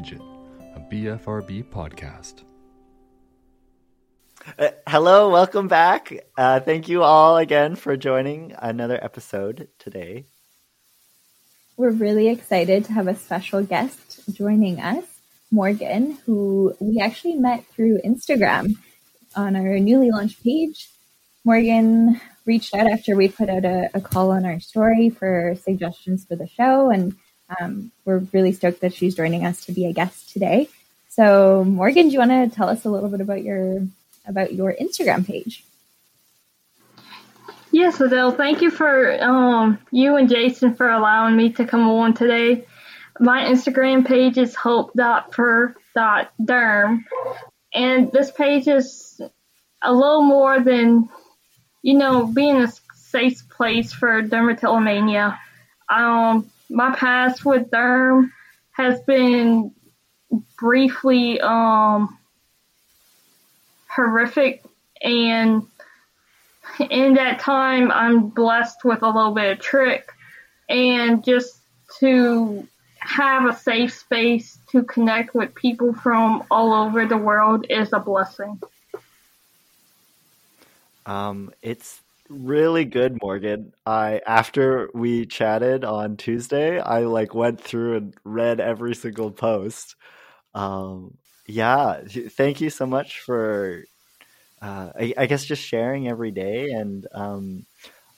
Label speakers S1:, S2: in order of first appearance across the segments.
S1: Fidget, a BFRB podcast.
S2: Uh, hello, welcome back. Uh, thank you all again for joining another episode today.
S3: We're really excited to have a special guest joining us, Morgan, who we actually met through Instagram on our newly launched page. Morgan reached out after we put out a, a call on our story for suggestions for the show, and um, we're really stoked that she's joining us to be a guest today. So, Morgan, do you want to tell us a little bit about your about your Instagram page?
S4: Yes, Adele. Thank you for um, you and Jason for allowing me to come on today. My Instagram page is hope.for.derm, and this page is a little more than you know being a safe place for dermatillomania. Um, my past with derm has been briefly um, horrific and in that time I'm blessed with a little bit of trick and just to have a safe space to connect with people from all over the world is a blessing.
S2: Um, it's really good, Morgan. I after we chatted on Tuesday, I like went through and read every single post. Um, yeah, thank you so much for, uh, I, I, guess just sharing every day. And um,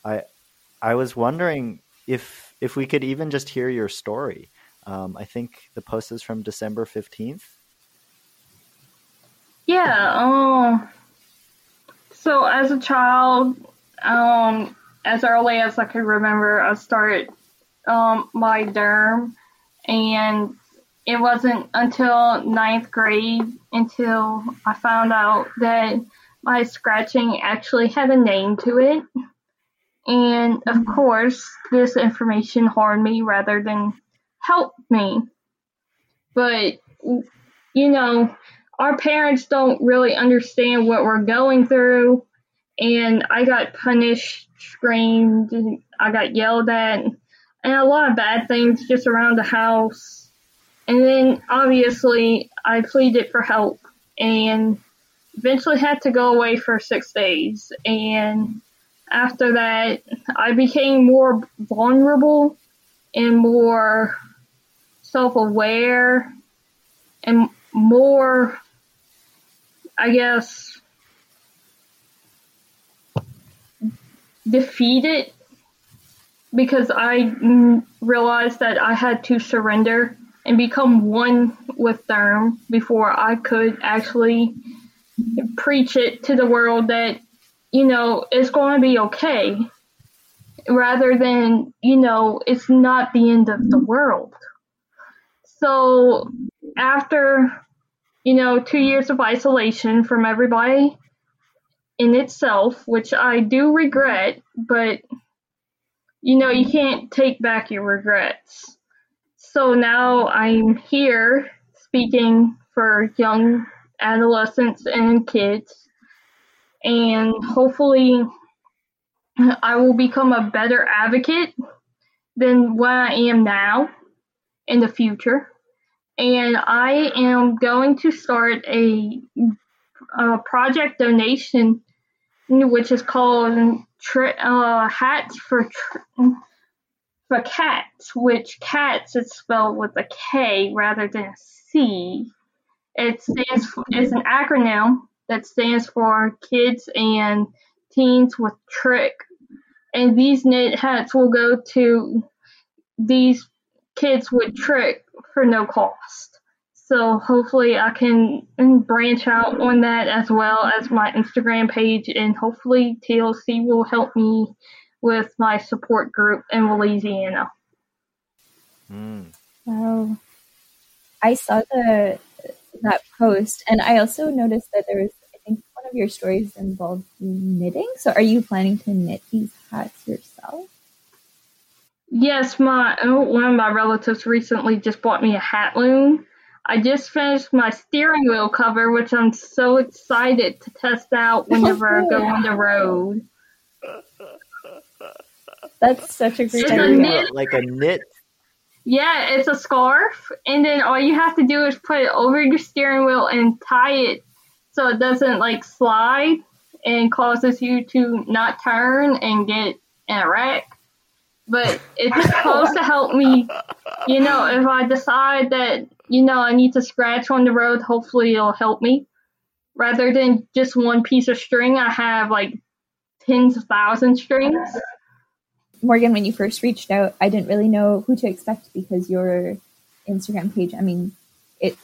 S2: I, I was wondering if if we could even just hear your story. Um, I think the post is from December fifteenth.
S4: Yeah. Oh. So as a child, um, as early as I could remember, I started um, my derm, and it wasn't until ninth grade until I found out that my scratching actually had a name to it. And of mm-hmm. course, this information harmed me rather than helped me. But, you know, our parents don't really understand what we're going through and I got punished, screamed, I got yelled at, and a lot of bad things just around the house. And then obviously I pleaded for help and eventually had to go away for six days. And after that, I became more vulnerable and more self aware and more, I guess, defeated because I realized that I had to surrender and become one with Derm before I could actually preach it to the world that, you know, it's going to be okay rather than, you know, it's not the end of the world. So after, you know, two years of isolation from everybody, in itself, which I do regret, but you know, you can't take back your regrets. So now I'm here speaking for young adolescents and kids, and hopefully, I will become a better advocate than what I am now in the future. And I am going to start a, a project donation which is called tri- uh, hats for for cats, which cats is spelled with a K rather than a C. It stands for, it's an acronym that stands for Kids and Teens with Trich, and these knit hats will go to these kids with Trich for no cost. So hopefully I can branch out on that as well as my Instagram page, and hopefully TLC will help me with my support group in Louisiana.
S3: Mm. Wow, I saw the that post, and I also noticed that there was, I think, one of your stories involved knitting. So, are you planning to knit these hats yourself?
S4: Yes, my one of my relatives recently just bought me a hat loom I just finished my steering wheel cover, which I'm so excited to test out whenever I go on the road.
S3: That's such a great
S2: idea. Like a knit
S4: Yeah, it's a scarf, and then all you have to do is put it over your steering wheel and tie it so it doesn't like slide and causes you to not turn and get in a wreck. But it's supposed to help me, you know, if I decide that, you know, I need to scratch on the road, hopefully it'll help me. Rather than just one piece of string, I have like tens of thousand strings.
S3: Morgan, when you first reached out, I didn't really know who to expect because your Instagram page, I mean, it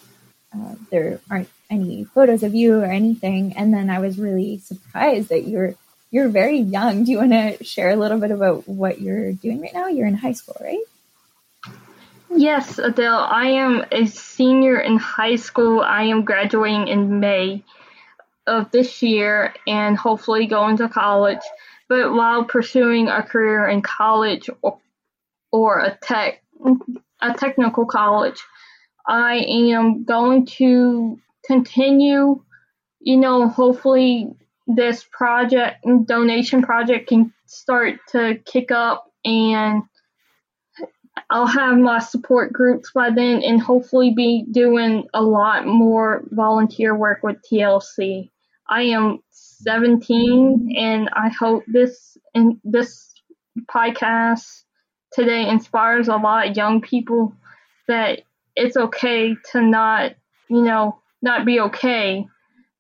S3: uh, there aren't any photos of you or anything. And then I was really surprised that you're you're very young. Do you want to share a little bit about what you're doing right now? You're in high school, right?
S4: Yes, Adele. I am a senior in high school. I am graduating in May of this year and hopefully going to college. But while pursuing a career in college or, or a tech a technical college, I am going to continue, you know, hopefully this project donation project can start to kick up and I'll have my support groups by then and hopefully be doing a lot more volunteer work with TLC. I am 17 and I hope this and this podcast today inspires a lot of young people that it's okay to not, you know, not be okay,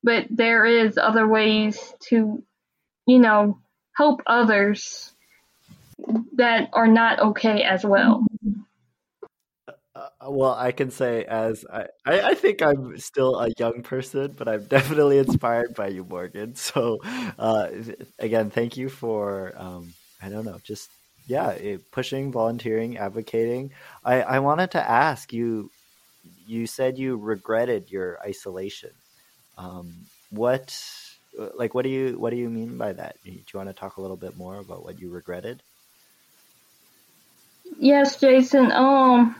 S4: but there is other ways to, you know, help others that are not okay as well.
S2: Uh, well, I can say as I, I, I, think I'm still a young person, but I'm definitely inspired by you, Morgan. So, uh, again, thank you for um, I don't know, just yeah, it, pushing, volunteering, advocating. I, I wanted to ask you. You said you regretted your isolation. Um, what, like, what do you what do you mean by that? Do you want to talk a little bit more about what you regretted?
S4: Yes, Jason. Um,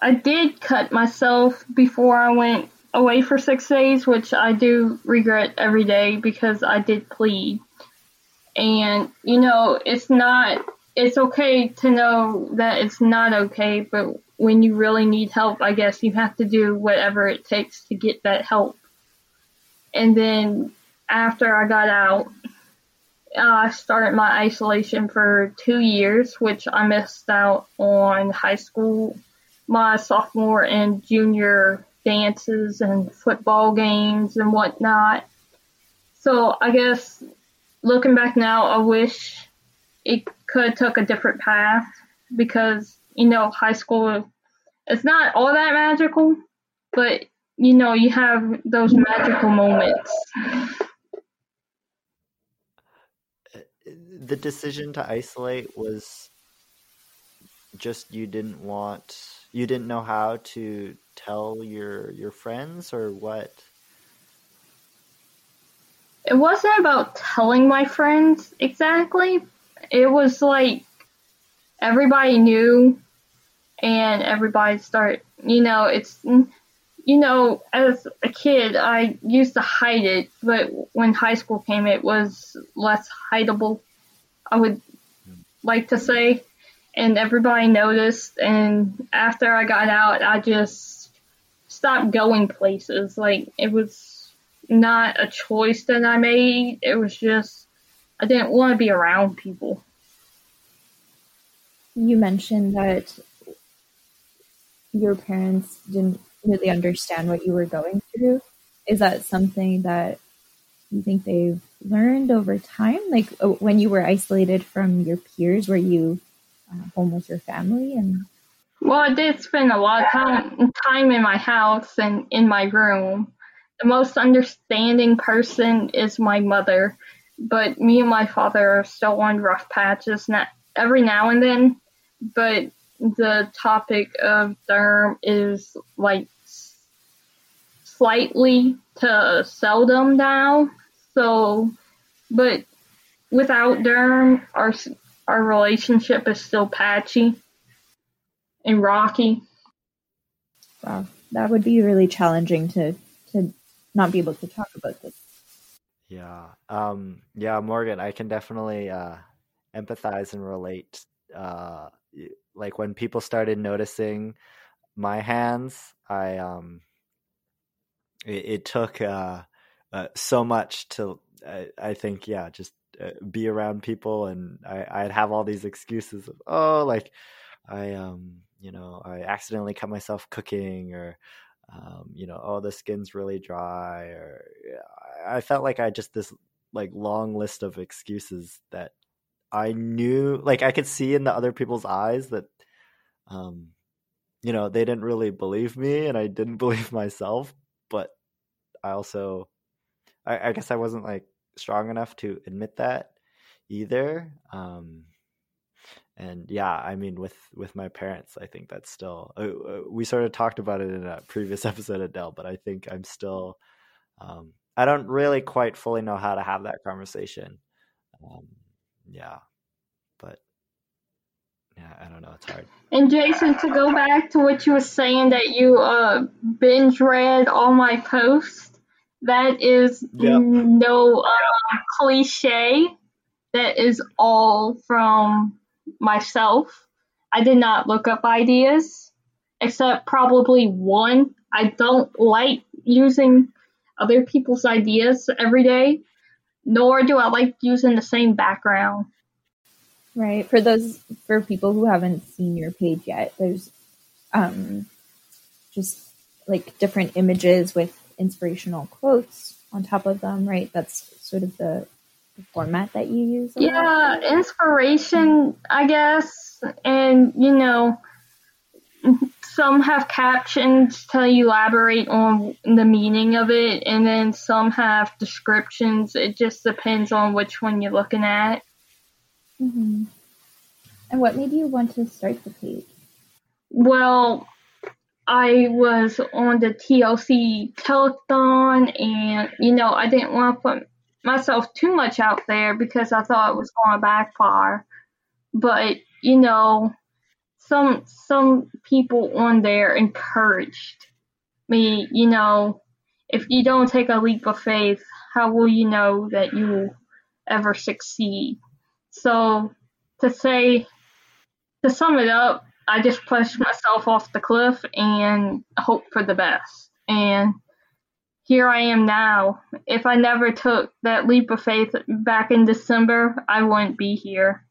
S4: I did cut myself before I went away for six days, which I do regret every day because I did plead. And, you know, it's not it's okay to know that it's not okay, but when you really need help, I guess you have to do whatever it takes to get that help. And then after I got out, uh, I started my isolation for two years, which I missed out on high school, my sophomore and junior dances and football games and whatnot. So I guess looking back now, I wish it could took a different path because you know high school it's not all that magical, but you know you have those magical moments.
S2: The decision to isolate was just you didn't want you didn't know how to tell your your friends or what?
S4: It wasn't about telling my friends exactly. It was like everybody knew and everybody started, you know, it's, you know, as a kid, I used to hide it, but when high school came, it was less hideable, I would like to say. And everybody noticed. And after I got out, I just stopped going places. Like, it was not a choice that I made. It was just I didn't want to be around people.
S3: You mentioned that your parents didn't really understand what you were going through. Is that something that you think they've learned over time? Like uh, when you were isolated from your peers, were you uh, home with your family? And
S4: well, I did spend a lot of time time in my house and in my room. The most understanding person is my mother but me and my father are still on rough patches not every now and then. But the topic of derm is like slightly to seldom now. So, but without derm, our our relationship is still patchy and rocky.
S3: Wow, that would be really challenging to to not be able to talk about this
S2: yeah. Um, yeah, Morgan, I can definitely uh, empathize and relate. Uh, like when people started noticing my hands, I um, it, it took uh, uh, so much to I, I think yeah, just uh, be around people, and I I'd have all these excuses of oh like I um you know I accidentally cut myself cooking or um, you know oh the skin's really dry or I felt like I just this like long list of excuses that I knew like I could see in the other people's eyes that um you know they didn't really believe me and I didn't believe myself I also I, I guess I wasn't like strong enough to admit that either um and yeah i mean with with my parents i think that's still uh, uh we sort of talked about it in a previous episode of dell but i think i'm still um i don't really quite fully know how to have that conversation um yeah but yeah i don't know it's hard.
S4: And jason to go back to what you were saying that you uh binge read all my posts that is yep. no uh, cliche that is all from myself. I did not look up ideas, except probably one. I don't like using other people's ideas every day, nor do I like using the same background.
S3: Right. For those for people who haven't seen your page yet, there's um just like different images with inspirational quotes on top of them, right? That's sort of the the format that you use?
S4: Yeah, inspiration, I guess. And, you know, some have captions to elaborate on the meaning of it, and then some have descriptions. It just depends on which one you're looking at.
S3: Mm-hmm. And what made you want to start the page?
S4: Well, I was on the TLC telethon, and you know, I didn't want to put myself too much out there because I thought it was going backfire. But you know, some some people on there encouraged me. You know, if you don't take a leap of faith, how will you know that you will ever succeed? So to say, to sum it up, I just pushed myself off the cliff and hope for the best. And here I am now. If I never took that leap of faith back in December, I wouldn't be here.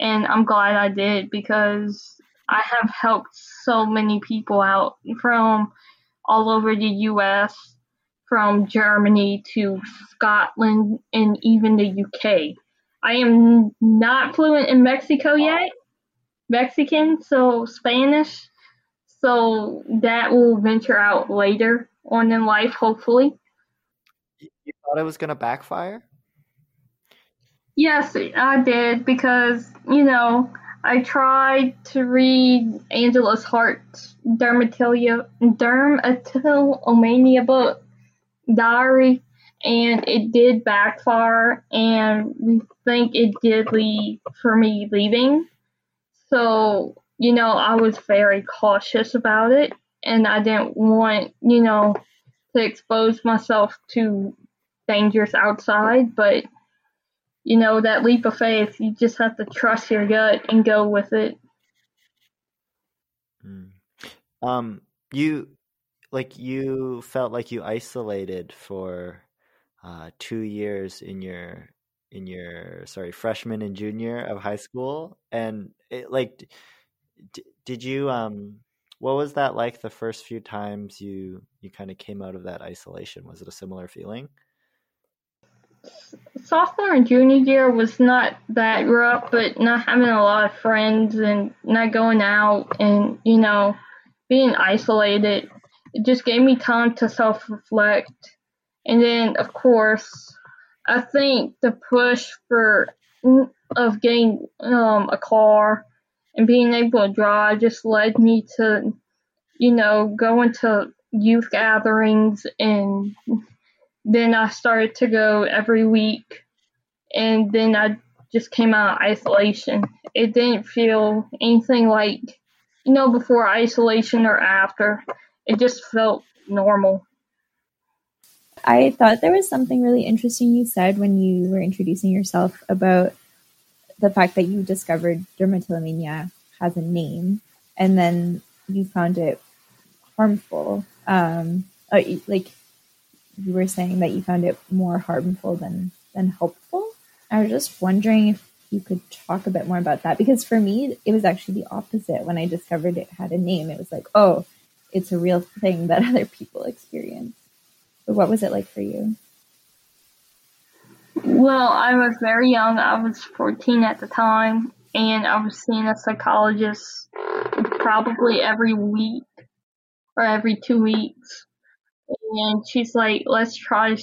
S4: And I'm glad I did because I have helped so many people out from all over the US, from Germany to Scotland and even the UK. I am not fluent in Mexico yet, Mexican, so Spanish. So that will venture out later on in life, hopefully.
S2: You thought it was going to backfire?
S4: Yes, I did because, you know, I tried to read Angela's Hart's Dermatilia, Dermatillomania book, Diary, and it did backfire, and we think it did lead for me leaving. So, you know, I was very cautious about it and I didn't want, you know, to expose myself to dangers outside, but you know, that leap of faith, you just have to trust your gut and go with it.
S2: Mm. Um, you like you felt like you isolated for uh, two years in your in your sorry freshman and junior of high school, and it, like, d- did you um what was that like the first few times you you kind of came out of that isolation? Was it a similar feeling?
S4: Sophomore and junior year was not that rough, but not having a lot of friends and not going out and you know being isolated, it just gave me time to self reflect. And then, of course, I think the push for of getting um, a car and being able to drive just led me to, you know, going to youth gatherings and then I started to go every week and then I just came out of isolation. It didn't feel anything like, you know, before isolation or after. It just felt normal.
S3: I thought there was something really interesting you said when you were introducing yourself about the fact that you discovered dermatillomania has a name, and then you found it harmful. Um, uh, like you were saying that you found it more harmful than than helpful. I was just wondering if you could talk a bit more about that because for me it was actually the opposite when I discovered it had a name. It was like, oh, it's a real thing that other people experience. But what was it like for you?
S4: Well, I was very young. I was 14 at the time, and I was seeing a psychologist probably every week or every two weeks. And she's like, let's try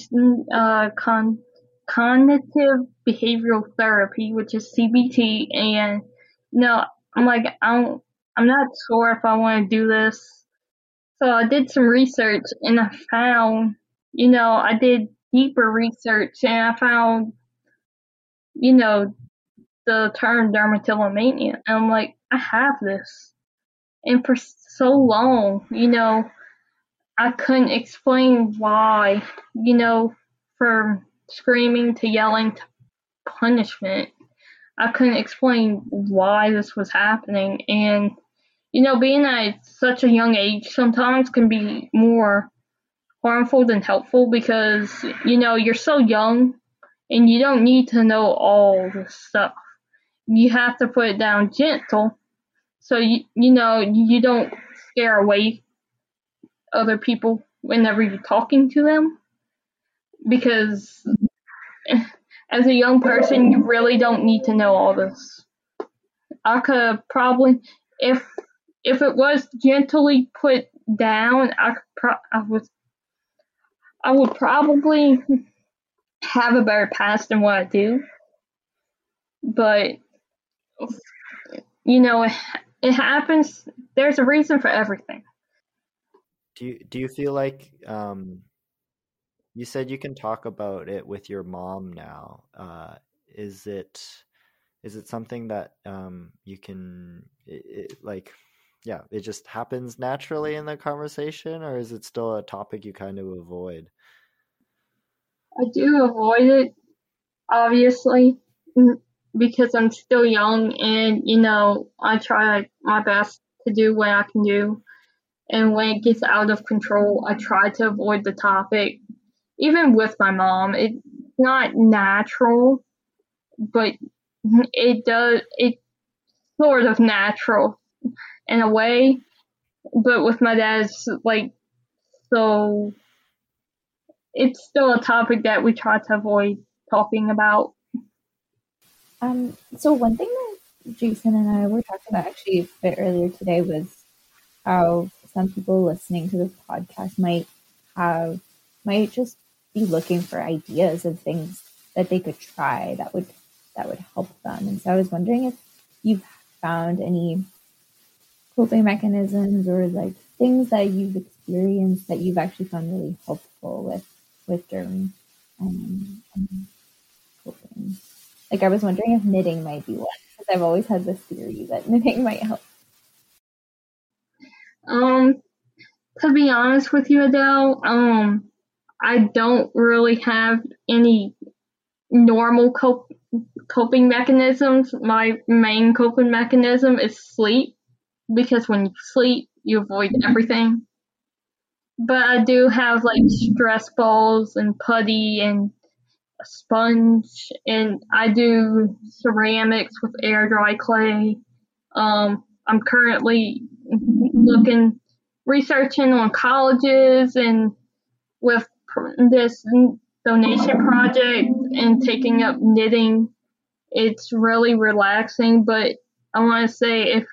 S4: uh, con- cognitive behavioral therapy, which is CBT. And, know, I'm like, I don't, I'm not sure if I want to do this. So I did some research and I found, you know, I did deeper research and I found, you know, the term dermatillomania. And I'm like, I have this. And for so long, you know, I couldn't explain why, you know, from screaming to yelling to punishment. I couldn't explain why this was happening. And, you know, being at such a young age sometimes can be more harmful than helpful because, you know, you're so young and you don't need to know all this stuff. You have to put it down gentle so you you know you don't scare away other people whenever you're talking to them because as a young person you really don't need to know all this. I could probably if if it was gently put down, I could pro- I would I would probably have a better past than what I do. But you know, it happens. There's a reason for everything.
S2: Do you do you feel like um, you said you can talk about it with your mom now? Uh, is it is it something that um, you can it, it, like? Yeah, it just happens naturally in the conversation, or is it still a topic you kind of avoid?
S4: I do avoid it, obviously mm, because I'm still young and, you know, I try my best to do what I can do. And when it gets out of control, I try to avoid the topic. Even with my mom, it's not natural, but mm, it does, it's sort of natural in a way. But with my dad, like, so it's still a topic that we try to avoid talking about.
S3: Um, so one thing that Jason and I were talking about actually a bit earlier today was how some people listening to this podcast might have might just be looking for ideas of things that they could try that would that would help them. And so I was wondering if you've found any coping mechanisms or like things that you've experienced that you've actually found really helpful with with during um, um, coping. Like I was wondering if knitting might be one because I've always had this theory that knitting might help.
S4: Um, to be honest with you, Adele, um, I don't really have any normal cope, coping mechanisms. My main coping mechanism is sleep because when you sleep, you avoid everything. But I do have like stress balls and putty and a sponge, and I do ceramics with air dry clay. Um, I'm currently looking, researching on colleges and with this donation project and taking up knitting. It's really relaxing, but I want to say if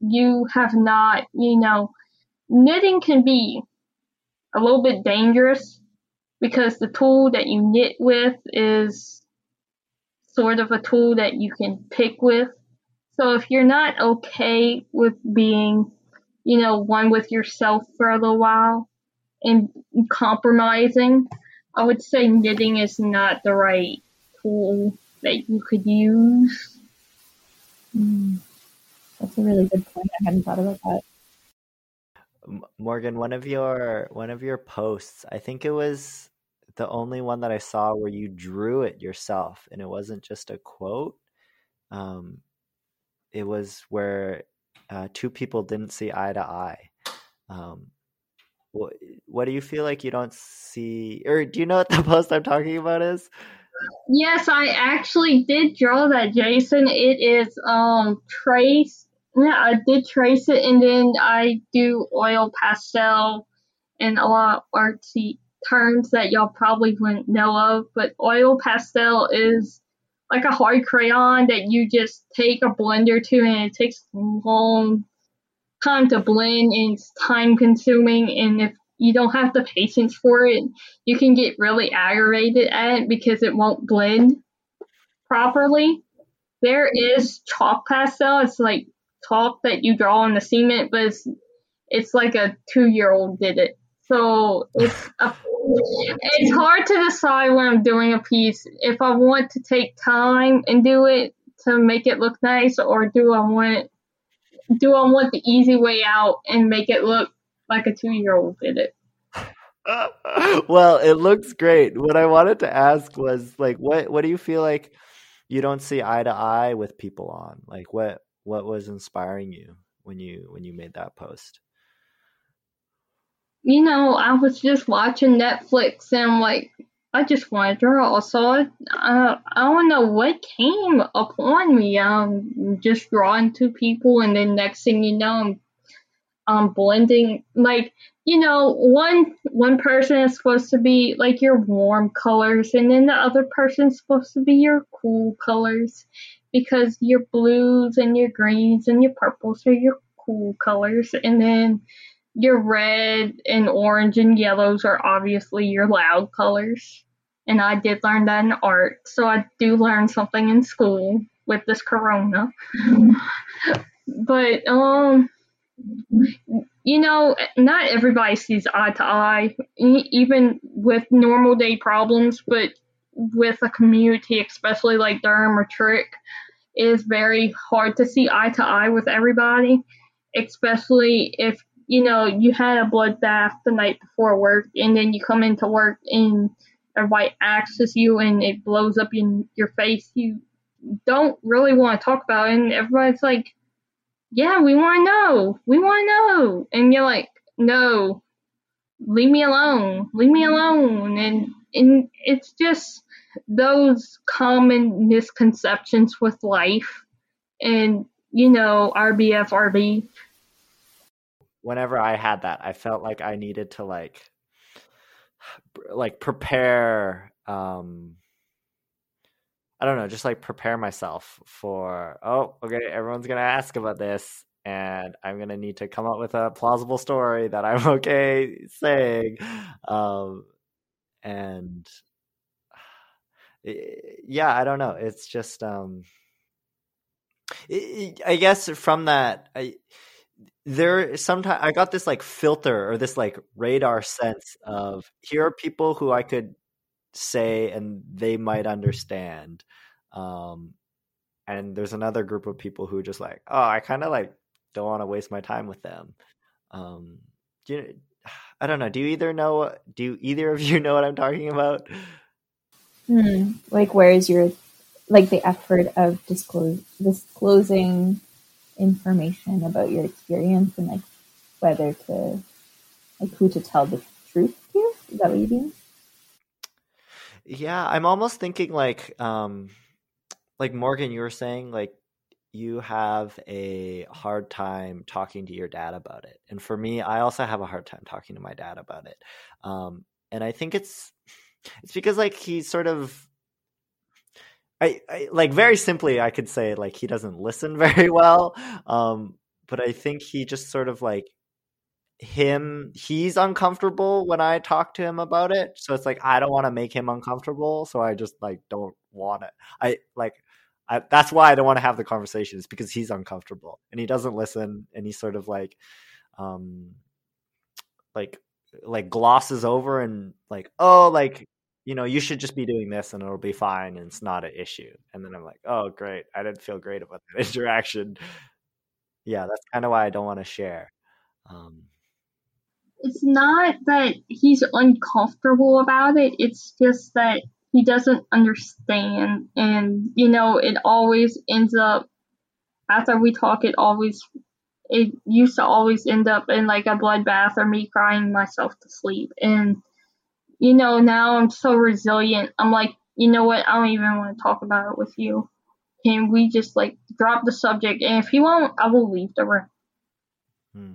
S4: you have not, you know, knitting can be a little bit dangerous because the tool that you knit with is sort of a tool that you can pick with. So if you're not okay with being, you know, one with yourself for a little while and compromising, I would say knitting is not the right tool that you could use.
S3: Mm, that's a really good point. I hadn't thought about that.
S2: Morgan, one of your one of your posts, I think it was the only one that I saw where you drew it yourself and it wasn't just a quote. Um, it was where uh, two people didn't see eye to eye. Um, what, what do you feel like you don't see, or do you know what the post I'm talking about is?
S4: Yes, I actually did draw that, Jason. It is um trace. Yeah, I did trace it, and then I do oil pastel and a lot of artsy terms that y'all probably wouldn't know of. But oil pastel is like a hard crayon that you just take a blender to, and it takes long time to blend, and it's time consuming. And if you don't have the patience for it, you can get really aggravated at it because it won't blend properly. There is chalk pastel. It's like chalk that you draw on the cement, but it's, it's like a two year old did it. So it's a, it's hard to decide when I'm doing a piece if I want to take time and do it to make it look nice, or do I want do I want the easy way out and make it look like a two year old did it?
S2: well, it looks great. What I wanted to ask was like, what what do you feel like you don't see eye to eye with people on? Like, what what was inspiring you when you when you made that post?
S4: You know, I was just watching Netflix and like, I just wanted to draw. So I, I don't know what came upon me. I'm just drawing to people, and then next thing you know, I'm um blending like you know one one person is supposed to be like your warm colors and then the other person's supposed to be your cool colors because your blues and your greens and your purples are your cool colors and then your red and orange and yellows are obviously your loud colors. And i did learn that in art so i do learn something in school with this corona. But um you know, not everybody sees eye to eye, even with normal day problems, but with a community, especially like Derm or Trich, is very hard to see eye to eye with everybody, especially if you know you had a bloodbath the night before work and then you come into work and everybody axes you and it blows up in your face. You don't really want to talk about it, and everybody's like yeah, we want to know. We want to know. And you're like, no, leave me alone. Leave me alone. And, and it's just those common misconceptions with life. And, you know, RBF, RB.
S2: Whenever I had that, I felt like I needed to like, like prepare, um, I don't know, just like prepare myself for, oh, okay, everyone's going to ask about this. And I'm going to need to come up with a plausible story that I'm okay saying. Um, and yeah, I don't know. It's just, um, I guess from that, I, there sometimes I got this like filter or this like radar sense of here are people who I could say and they might understand um and there's another group of people who are just like oh i kind of like don't want to waste my time with them. Um do you i don't know do you either know do either of you know what i'm talking about?
S3: Hmm. like where is your like the effort of disclose disclosing information about your experience and like whether to like who to tell the truth to? Is that what you mean
S2: yeah, I'm almost thinking like um like Morgan you were saying like you have a hard time talking to your dad about it. And for me, I also have a hard time talking to my dad about it. Um and I think it's it's because like he's sort of I, I like very simply I could say like he doesn't listen very well. Um but I think he just sort of like him he's uncomfortable when I talk to him about it. So it's like I don't want to make him uncomfortable, so I just like don't want it. I like I, that's why I don't want to have the conversation conversations because he's uncomfortable and he doesn't listen and he sort of like um like like glosses over and like oh like you know you should just be doing this and it'll be fine and it's not an issue and then i'm like oh great i didn't feel great about that interaction yeah that's kind of why i don't want to share um
S4: it's not that he's uncomfortable about it. It's just that he doesn't understand. And, you know, it always ends up, after we talk, it always it used to always end up in like a bloodbath or me crying myself to sleep. And, you know, now I'm so resilient. I'm like, you know what? I don't even want to talk about it with you. Can we just like drop the subject? And if he won't, I will leave the room.
S2: Hmm.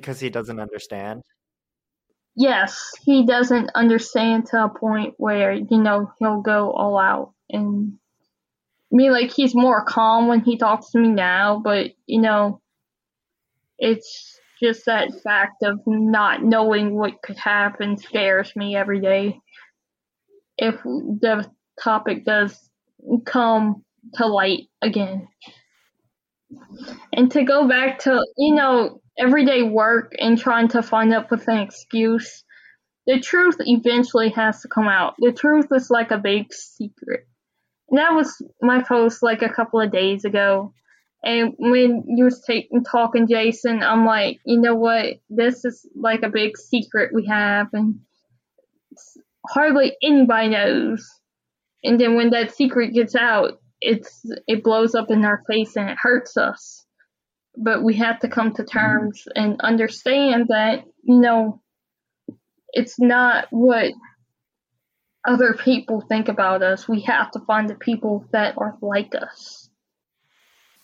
S2: Because he doesn't understand.
S4: Yes, he doesn't understand to a point where, you know, he'll go all out and I mean, like he's more calm when he talks to me now, but you know, it's just that fact of not knowing what could happen scares me every day. If the topic does come to light again. And to go back to, you know, everyday work and trying to find up with an excuse, the truth eventually has to come out. The truth is like a big secret And that was my post like a couple of days ago. And when you was taking talking Jason, I'm like, you know what? This is like a big secret we have, and hardly anybody knows. And then when that secret gets out, it's it blows up in our face and it hurts us. But we have to come to terms and understand that you know it's not what other people think about us. We have to find the people that are like us.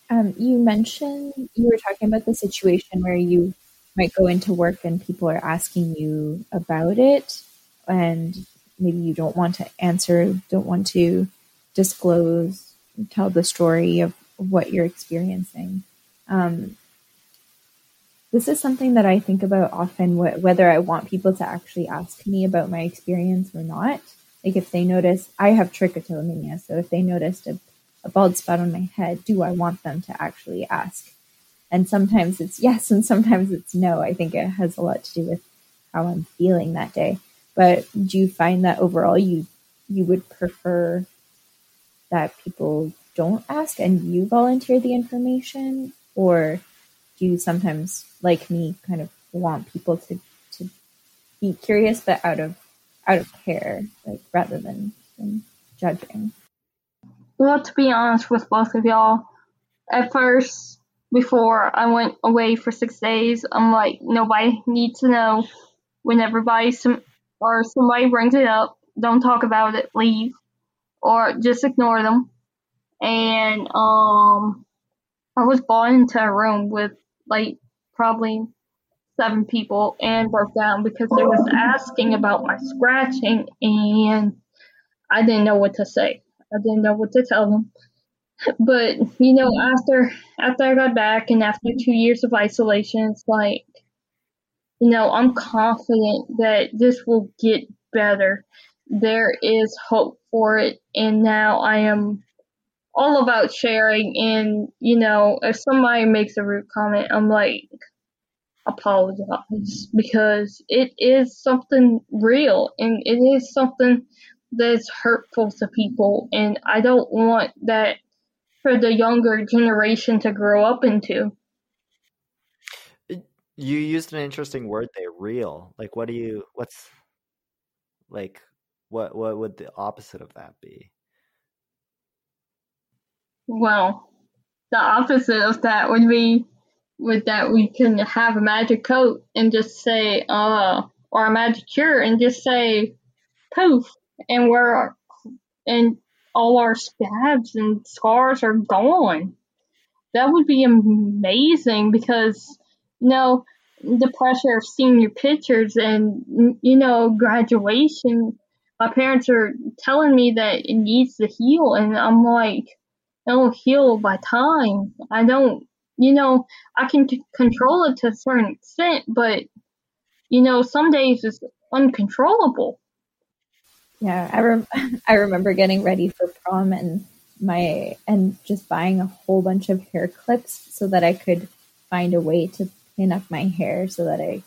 S3: Um, you mentioned you were talking about the situation where you might go into work and people are asking you about it, and maybe you don't want to answer, don't want to disclose, tell the story of what you're experiencing. Um, this is something that I think about often, wh- whether I want people to actually ask me about my experience or not. Like if they notice, I have trichotillomania, so if they noticed a, a bald spot on my head, do I want them to actually ask? And sometimes it's yes, and sometimes it's no. I think it has a lot to do with how I'm feeling that day. But do you find that overall you you would prefer that people don't ask and you volunteer the information, or do you sometimes, like me, kind of want people to to be curious but out of out of care, like rather than, than judging.
S4: Well, to be honest with both of y'all, at first, before I went away for six days, I'm like, nobody needs to know. When everybody some or somebody brings it up, don't talk about it, leave, or just ignore them. And um, I was brought into a room with like probably seven people and broke down because they was asking about my scratching and I didn't know what to say. I didn't know what to tell them. But you know, after after I got back and after two years of isolation, it's like you know, I'm confident that this will get better. There is hope for it and now I am all about sharing and you know, if somebody makes a rude comment, I'm like apologize because it is something real and it is something that's hurtful to people and I don't want that for the younger generation to grow up into.
S2: You used an interesting word there, real. Like what do you what's like what what would the opposite of that be?
S4: Well, the opposite of that would be with that we can have a magic coat and just say uh or a magic cure and just say poof and we're and all our scabs and scars are gone. That would be amazing because you know the pressure of seeing your pictures and you know graduation. My parents are telling me that it needs to heal, and I'm like, it'll heal by time. I don't you know, I can control it to a certain extent, but you know, some days it's uncontrollable.
S3: Yeah, I rem- I remember getting ready for prom and my and just buying a whole bunch of hair clips so that I could find a way to pin up my hair so that I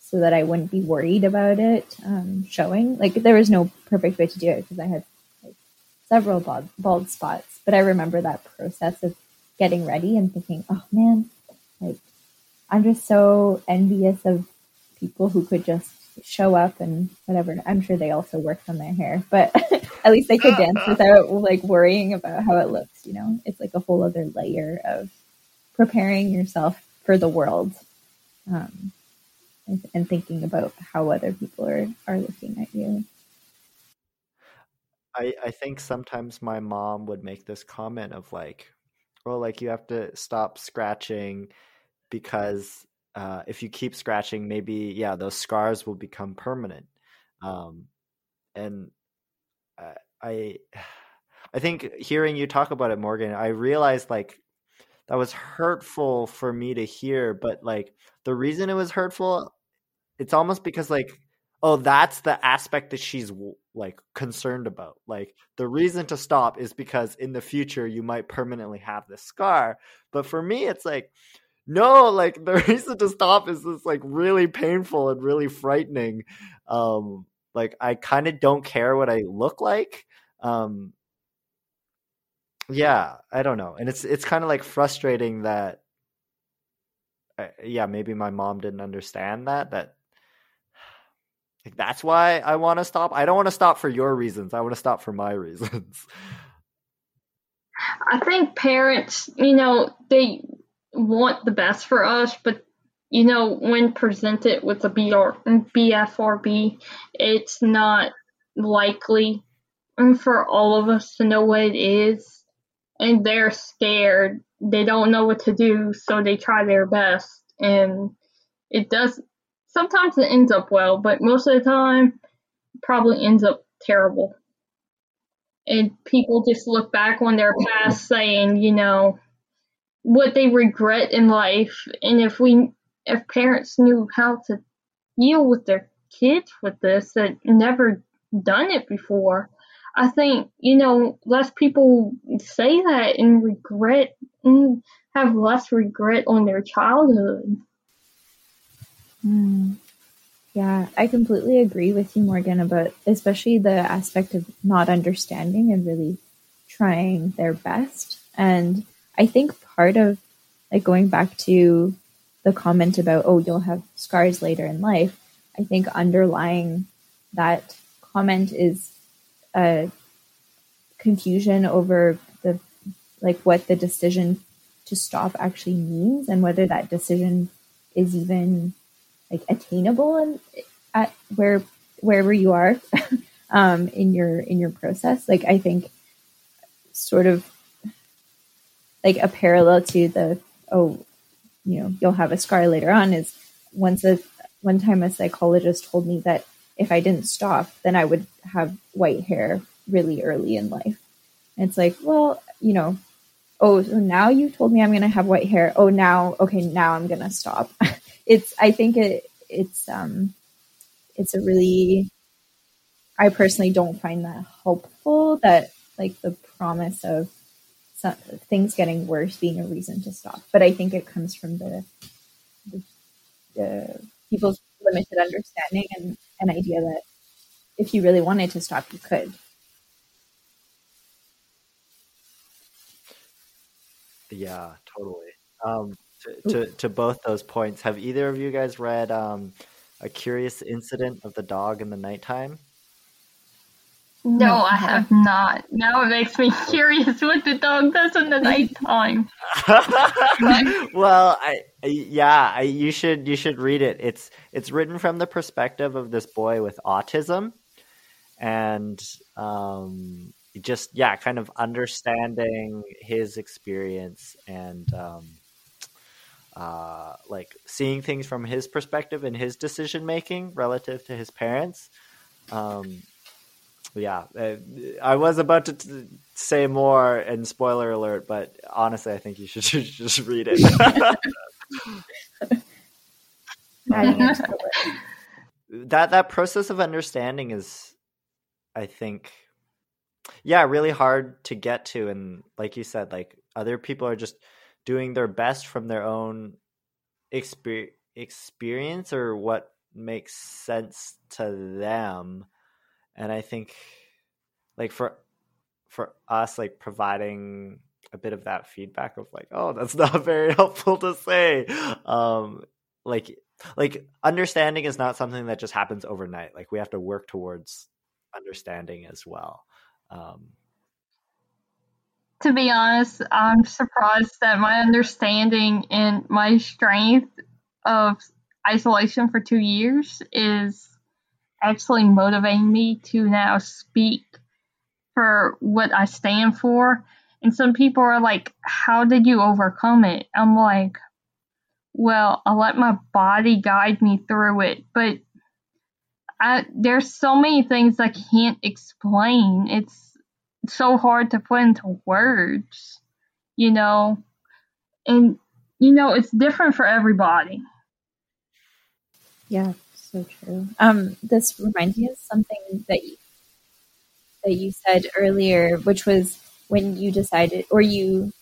S3: so that I wouldn't be worried about it um, showing. Like there was no perfect way to do it because I had several bald, bald spots, but I remember that process of getting ready and thinking, oh man, like I'm just so envious of people who could just show up and whatever. I'm sure they also worked on their hair, but at least they could dance without like worrying about how it looks, you know? It's like a whole other layer of preparing yourself for the world um, and, and thinking about how other people are, are looking at you.
S2: I, I think sometimes my mom would make this comment of like, well, like you have to stop scratching because uh, if you keep scratching, maybe yeah, those scars will become permanent. Um, and I, I think hearing you talk about it, Morgan, I realized like that was hurtful for me to hear. But like the reason it was hurtful, it's almost because like oh that's the aspect that she's like concerned about. Like the reason to stop is because in the future you might permanently have this scar. But for me it's like no like the reason to stop is this like really painful and really frightening. Um like i kind of don't care what i look like. Um yeah i don't know. And it's it's kind of like frustrating that uh, yeah maybe my mom didn't understand that that like that's why I want to stop. I don't want to stop for your reasons. I want to stop for my reasons.
S4: I think parents, you know, they want the best for us, but you know, when presented with a BR, BFRB, it's not likely for all of us to know what it is. And they're scared. They don't know what to do, so they try their best. And it does sometimes it ends up well, but most of the time, probably ends up terrible. And people just look back on their past saying, you know, what they regret in life. And if we, if parents knew how to deal with their kids with this that never done it before, I think, you know, less people say that and regret and have less regret on their childhood.
S3: Mm. Yeah, I completely agree with you, Morgan, about especially the aspect of not understanding and really trying their best. And I think part of like going back to the comment about, oh, you'll have scars later in life, I think underlying that comment is a confusion over the like what the decision to stop actually means and whether that decision is even like attainable and at where wherever you are um, in your in your process. Like I think sort of like a parallel to the oh you know you'll have a scar later on is once a one time a psychologist told me that if I didn't stop then I would have white hair really early in life. And it's like well you know oh so now you told me I'm gonna have white hair oh now okay now I'm gonna stop it's I think it it's um it's a really I personally don't find that helpful that like the promise of some, things getting worse being a reason to stop. But I think it comes from the the, the people's limited understanding and an idea that if you really wanted to stop, you could.
S2: Yeah, totally. Um, to, to, to both those points, have either of you guys read um, A Curious Incident of the Dog in the Nighttime?
S4: No, I have not. Now it makes me curious what the dog does in the nighttime.
S2: well, I yeah, I, you should you should read it. It's it's written from the perspective of this boy with autism, and um, just yeah, kind of understanding his experience and um, uh, like seeing things from his perspective and his decision making relative to his parents. Um, yeah, I was about to t- say more, and spoiler alert, but honestly, I think you should, should just read it. that that process of understanding is, I think, yeah, really hard to get to, and like you said, like other people are just doing their best from their own exper- experience or what makes sense to them. And i think like for for us like providing a bit of that feedback of like oh that's not very helpful to say um like like understanding is not something that just happens overnight. Like we have to work towards understanding as well um
S4: to be honest, I'm surprised that my understanding and my strength of isolation for two years is actually motivating me to now speak for what I stand for. And some people are like, How did you overcome it? I'm like, Well, I let my body guide me through it. But I, there's so many things I can't explain. It's so hard to put into words, you know? And, you know, it's different for everybody.
S3: Yeah, so true. Um, this reminds me of something that you, that you said earlier, which was when you decided or you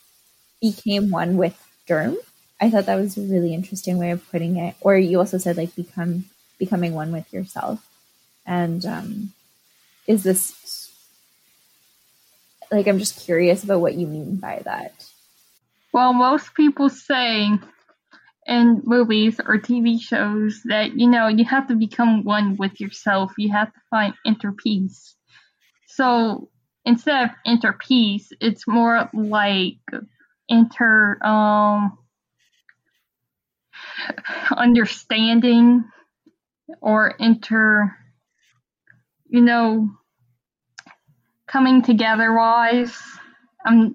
S3: became one with Derm. I thought that was a really interesting way of putting it. Or you also said like become becoming one with yourself. And um, is this like I'm just curious about what you mean by that.
S4: Well, most people say in movies or TV shows that you know you have to become one with yourself. You have to find inner peace. So instead of inner peace, it's more like inter um, understanding or inter you know coming together wise i'm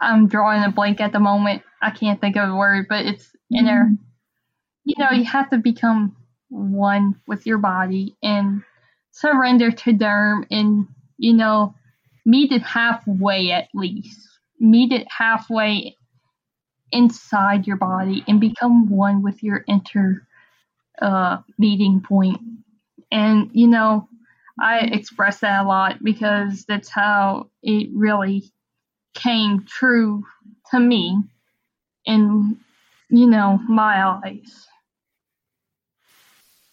S4: i'm drawing a blank at the moment. I can't think of a word but it's inner mm-hmm. you know you have to become one with your body and surrender to derm and you know meet it halfway at least. Meet it halfway inside your body and become one with your inner uh, meeting point. And you know I express that a lot because that's how it really came true to me in, you know, my eyes.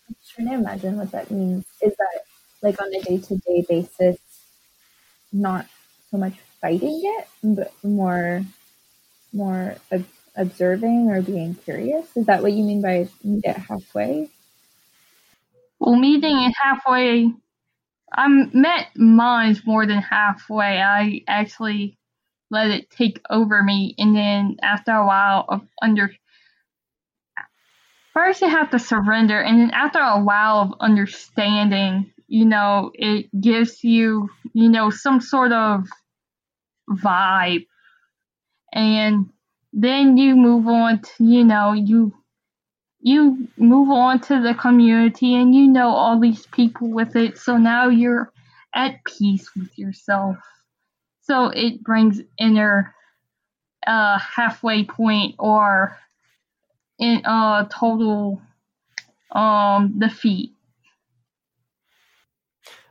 S3: I'm trying to imagine what that means. Is that like on a day to day basis, not so much fighting it, but more, more ob- observing or being curious? Is that what you mean by meet it halfway?
S4: Well, meeting it halfway I met mine more than halfway. I actually let it take over me, and then after a while of under, first you have to surrender, and then after a while of understanding, you know, it gives you, you know, some sort of vibe, and then you move on to, you know, you you move on to the community and you know all these people with it. So now you're at peace with yourself. So it brings inner uh, halfway point or in uh, total um, defeat.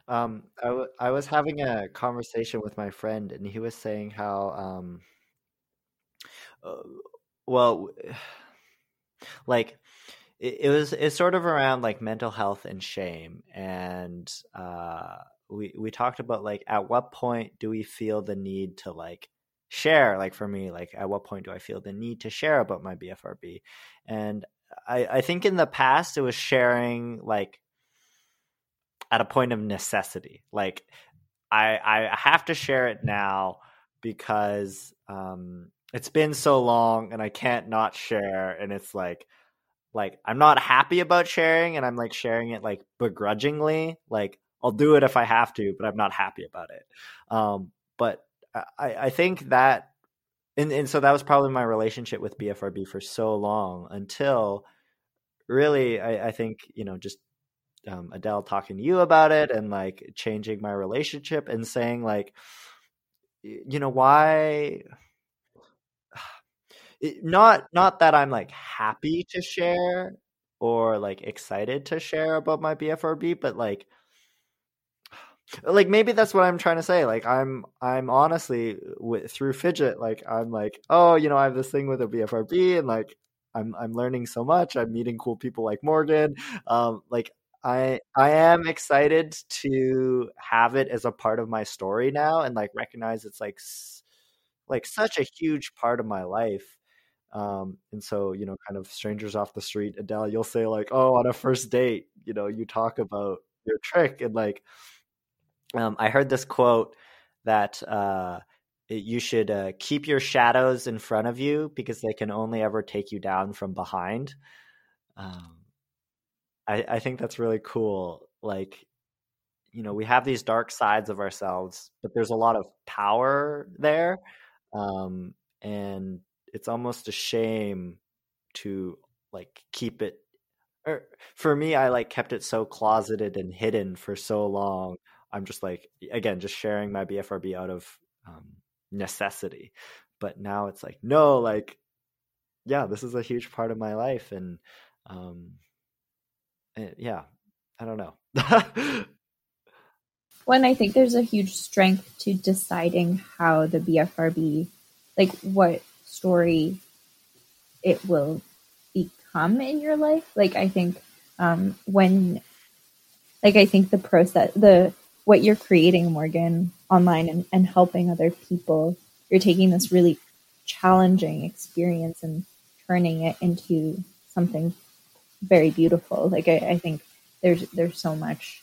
S2: Um, I, w- I was having a conversation with my friend, and he was saying how, um, uh, well, like it, it was it's sort of around like mental health and shame and uh we we talked about like at what point do we feel the need to like share? Like for me like at what point do i feel the need to share about my bfrb and i i think in the past it was sharing like at a point of necessity. Like i i have to share it now because um it's been so long and i can't not share and it's like like I'm not happy about sharing and I'm like sharing it like begrudgingly. Like I'll do it if I have to, but I'm not happy about it. Um, but I, I think that and, and so that was probably my relationship with BFRB for so long until really I, I think, you know, just um, Adele talking to you about it and like changing my relationship and saying like, you know, why not not that I'm like happy to share or like excited to share about my BFRB, but like like maybe that's what I'm trying to say. Like I'm I'm honestly with, through fidget, like I'm like, oh, you know, I have this thing with a BFRB, and like I'm I'm learning so much. I'm meeting cool people like Morgan. Um, like I I am excited to have it as a part of my story now, and like recognize it's like like such a huge part of my life um, and so, you know, kind of strangers off the street, Adele, you'll say like, "Oh, on a first date, you know, you talk about your Trich," and like, um, I heard this quote that uh, you should uh, keep your shadows in front of you because they can only ever take you down from behind. Um, I, I think that's really cool. Like, you know, we have these dark sides of ourselves, but there's a lot of power there. Um, and it's almost a shame to like keep it or er, for me i like kept it so closeted and hidden for so long i'm just like again just sharing my bfrb out of um, necessity. But now it's like no like yeah this is a huge part of my life and um and yeah i don't know.
S3: When i think there's a huge strength to deciding how the bfrb like what story it will become in your life? Like i think um when like i think the process the what you're creating morgan online and, and helping other people you're taking this really challenging experience and turning it into something very beautiful. Like i, I think there's there's so much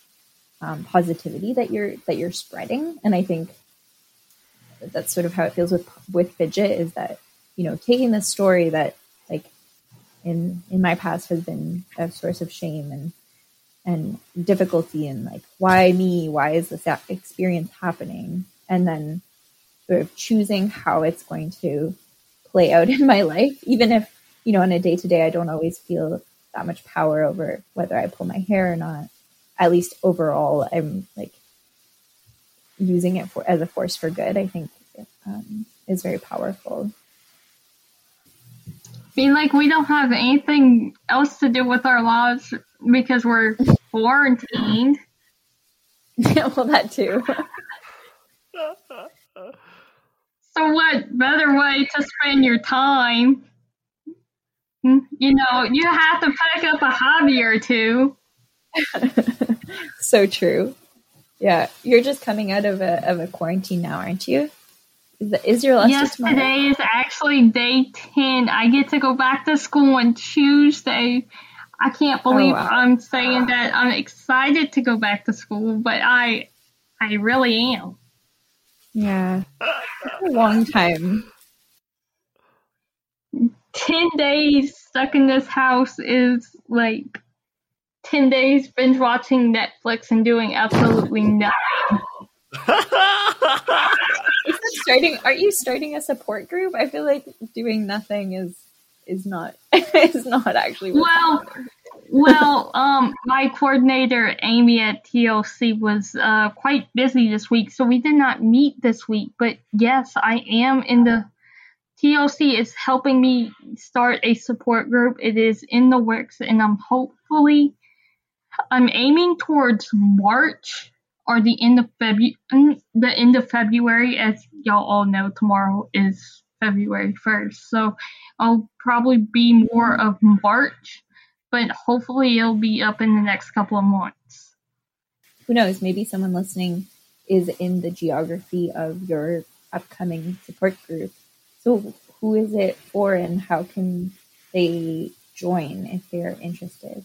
S3: um, positivity that you're that you're spreading. And i think that's sort of how it feels with with fidget is that you know taking this story that like in in my past has been a source of shame and and difficulty and like why me? Why is this experience happening? And then sort of choosing how it's going to play out in my life even if you know on a day to day i don't always feel that much power over whether i pull my hair or not. At least overall i'm like using it for as a force for good i think um, is very powerful
S4: mean, like we don't have anything else to do with our lives because we're quarantined.
S3: yeah, well, that too.
S4: so, what better way to spend your time? Hmm, you know, you have to pick up a hobby or two.
S3: so true. Yeah, you're just coming out of a of a quarantine now, aren't you? Is, is your last
S4: yes, today is actually day ten. I get to go back to school on Tuesday. I can't oh, believe oh, wow. I'm saying that I'm excited to go back to school, but I I really am.
S3: Yeah. a long time.
S4: 10 days stuck in this house is like 10 days binge watching Netflix and doing absolutely nothing.
S3: Starting are you starting a support group? I feel like doing nothing is is not is not actually
S4: well well um my coordinator amy at tlc was uh quite busy this week so we did not meet this week but yes i am in the tlc is helping me start a support group it is in the works and i'm hopefully i'm aiming towards march or the end of February mm, the end of February as y'all all know tomorrow is February 1st. So I'll probably be more of March, but hopefully it'll be up in the next couple of months.
S3: Who knows? Maybe someone listening is in the geography of your upcoming support group. So who is it for and how can they join if they're interested?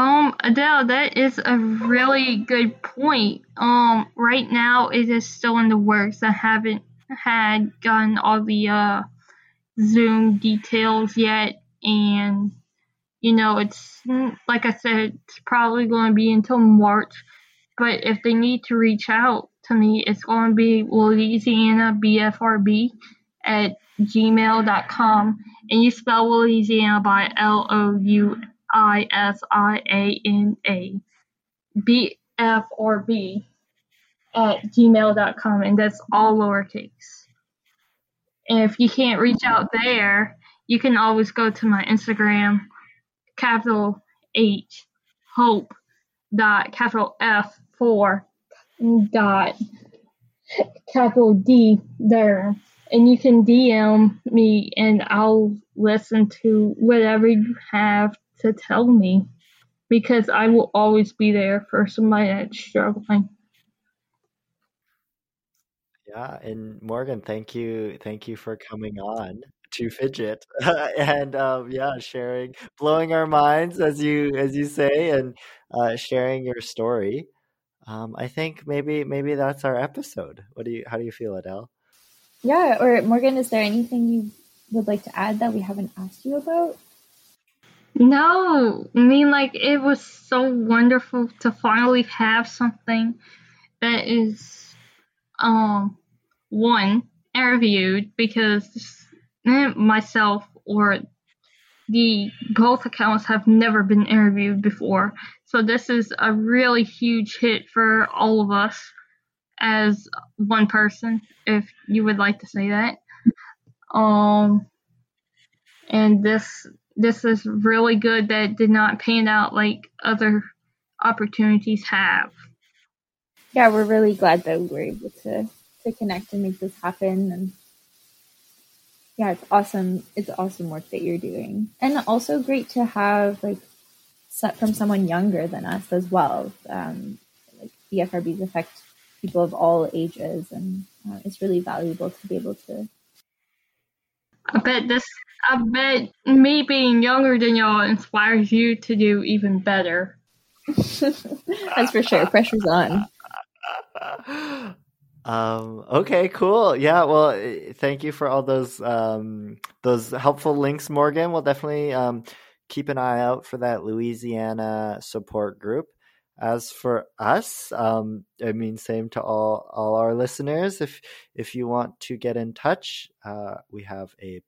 S4: Um, Adele, that is a really good point. Um, right now it is still in the works. I haven't had gotten all the uh, Zoom details yet, and you know, it's like I said, it's probably going to be until March. But if they need to reach out to me, it's going to be Louisiana BFRB at gmail.com, and you spell Louisiana by L O U I S I A N A B F or B at gmail.com, and that's all lowercase. And if you can't reach out there, you can always go to my Instagram, capital H, hope, dot, capital F, for, dot, capital D, there. And you can DM me and I'll listen to whatever you have to tell me because I will always be there for somebody that's struggling.
S2: Yeah, and Morgan, thank you, thank you for coming on to fidget and um, yeah, sharing, blowing our minds as you as you say, and uh, sharing your story. um, I think maybe maybe that's our episode. What do you? How do you feel, Adele?
S3: Yeah. Or Morgan, is there anything you would like to add that we haven't asked you about?
S4: No, I mean, like, it was so wonderful to finally have something that is, um, one, interviewed because myself or the both accounts have never been interviewed before. So this is a really huge hit for all of us as one person, if you would like to say that. Um, and this this is really good that did not pan out like other opportunities have.
S3: Yeah, we're really glad that we were able to to connect and make this happen and yeah, it's awesome. It's awesome work that you're doing. And also great to have like set from someone younger than us as well. Um, like BFRBs affect people of all ages and uh, it's really valuable to be able to
S4: I bet this I bet me being younger than y'all inspires you to do even better.
S3: That's for sure. Pressure's on.
S2: Um, okay, cool. Yeah, well, eh, thank you for all those um, those helpful links, Morgan. We'll definitely um, keep an eye out for that Louisiana support group. As for us, um, I mean, same to all all our listeners. If if you want to get in touch, uh, we have a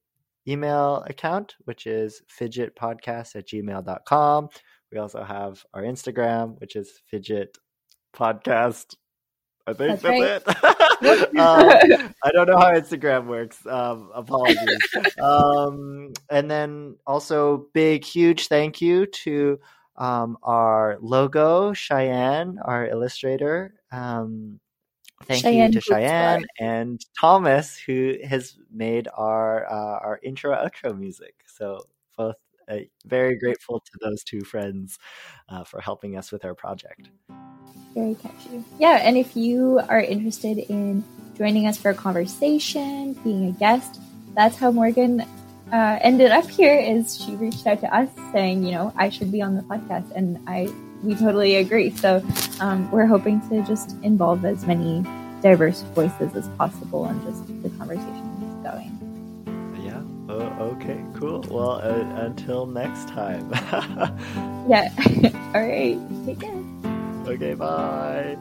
S2: email account, which is fidgetpodcast at gmail.com. We also have our Instagram, which is fidget podcast. I think that's, that's it. um, I don't know how Instagram works. Um, apologies. um, and then also, big, huge thank you to um, our logo, Cheyenne, our illustrator. Thank Cheyenne you to Cheyenne and Thomas, who has made our uh, our intro outro music. So both uh, very grateful to those two friends uh, for helping us with our project.
S3: Very catchy. Yeah, and if you are interested in joining us for a conversation, being a guest, that's how Morgan uh, ended up here. Is she reached out to us saying, you know, I should be on the podcast, and I we totally agree. So um, we're hoping to just involve as many diverse voices as possible, and just the conversation keeps going.
S2: Yeah. Oh, okay. Cool. Well, uh, until next time.
S3: yeah. All right. Take care.
S2: Okay, bye.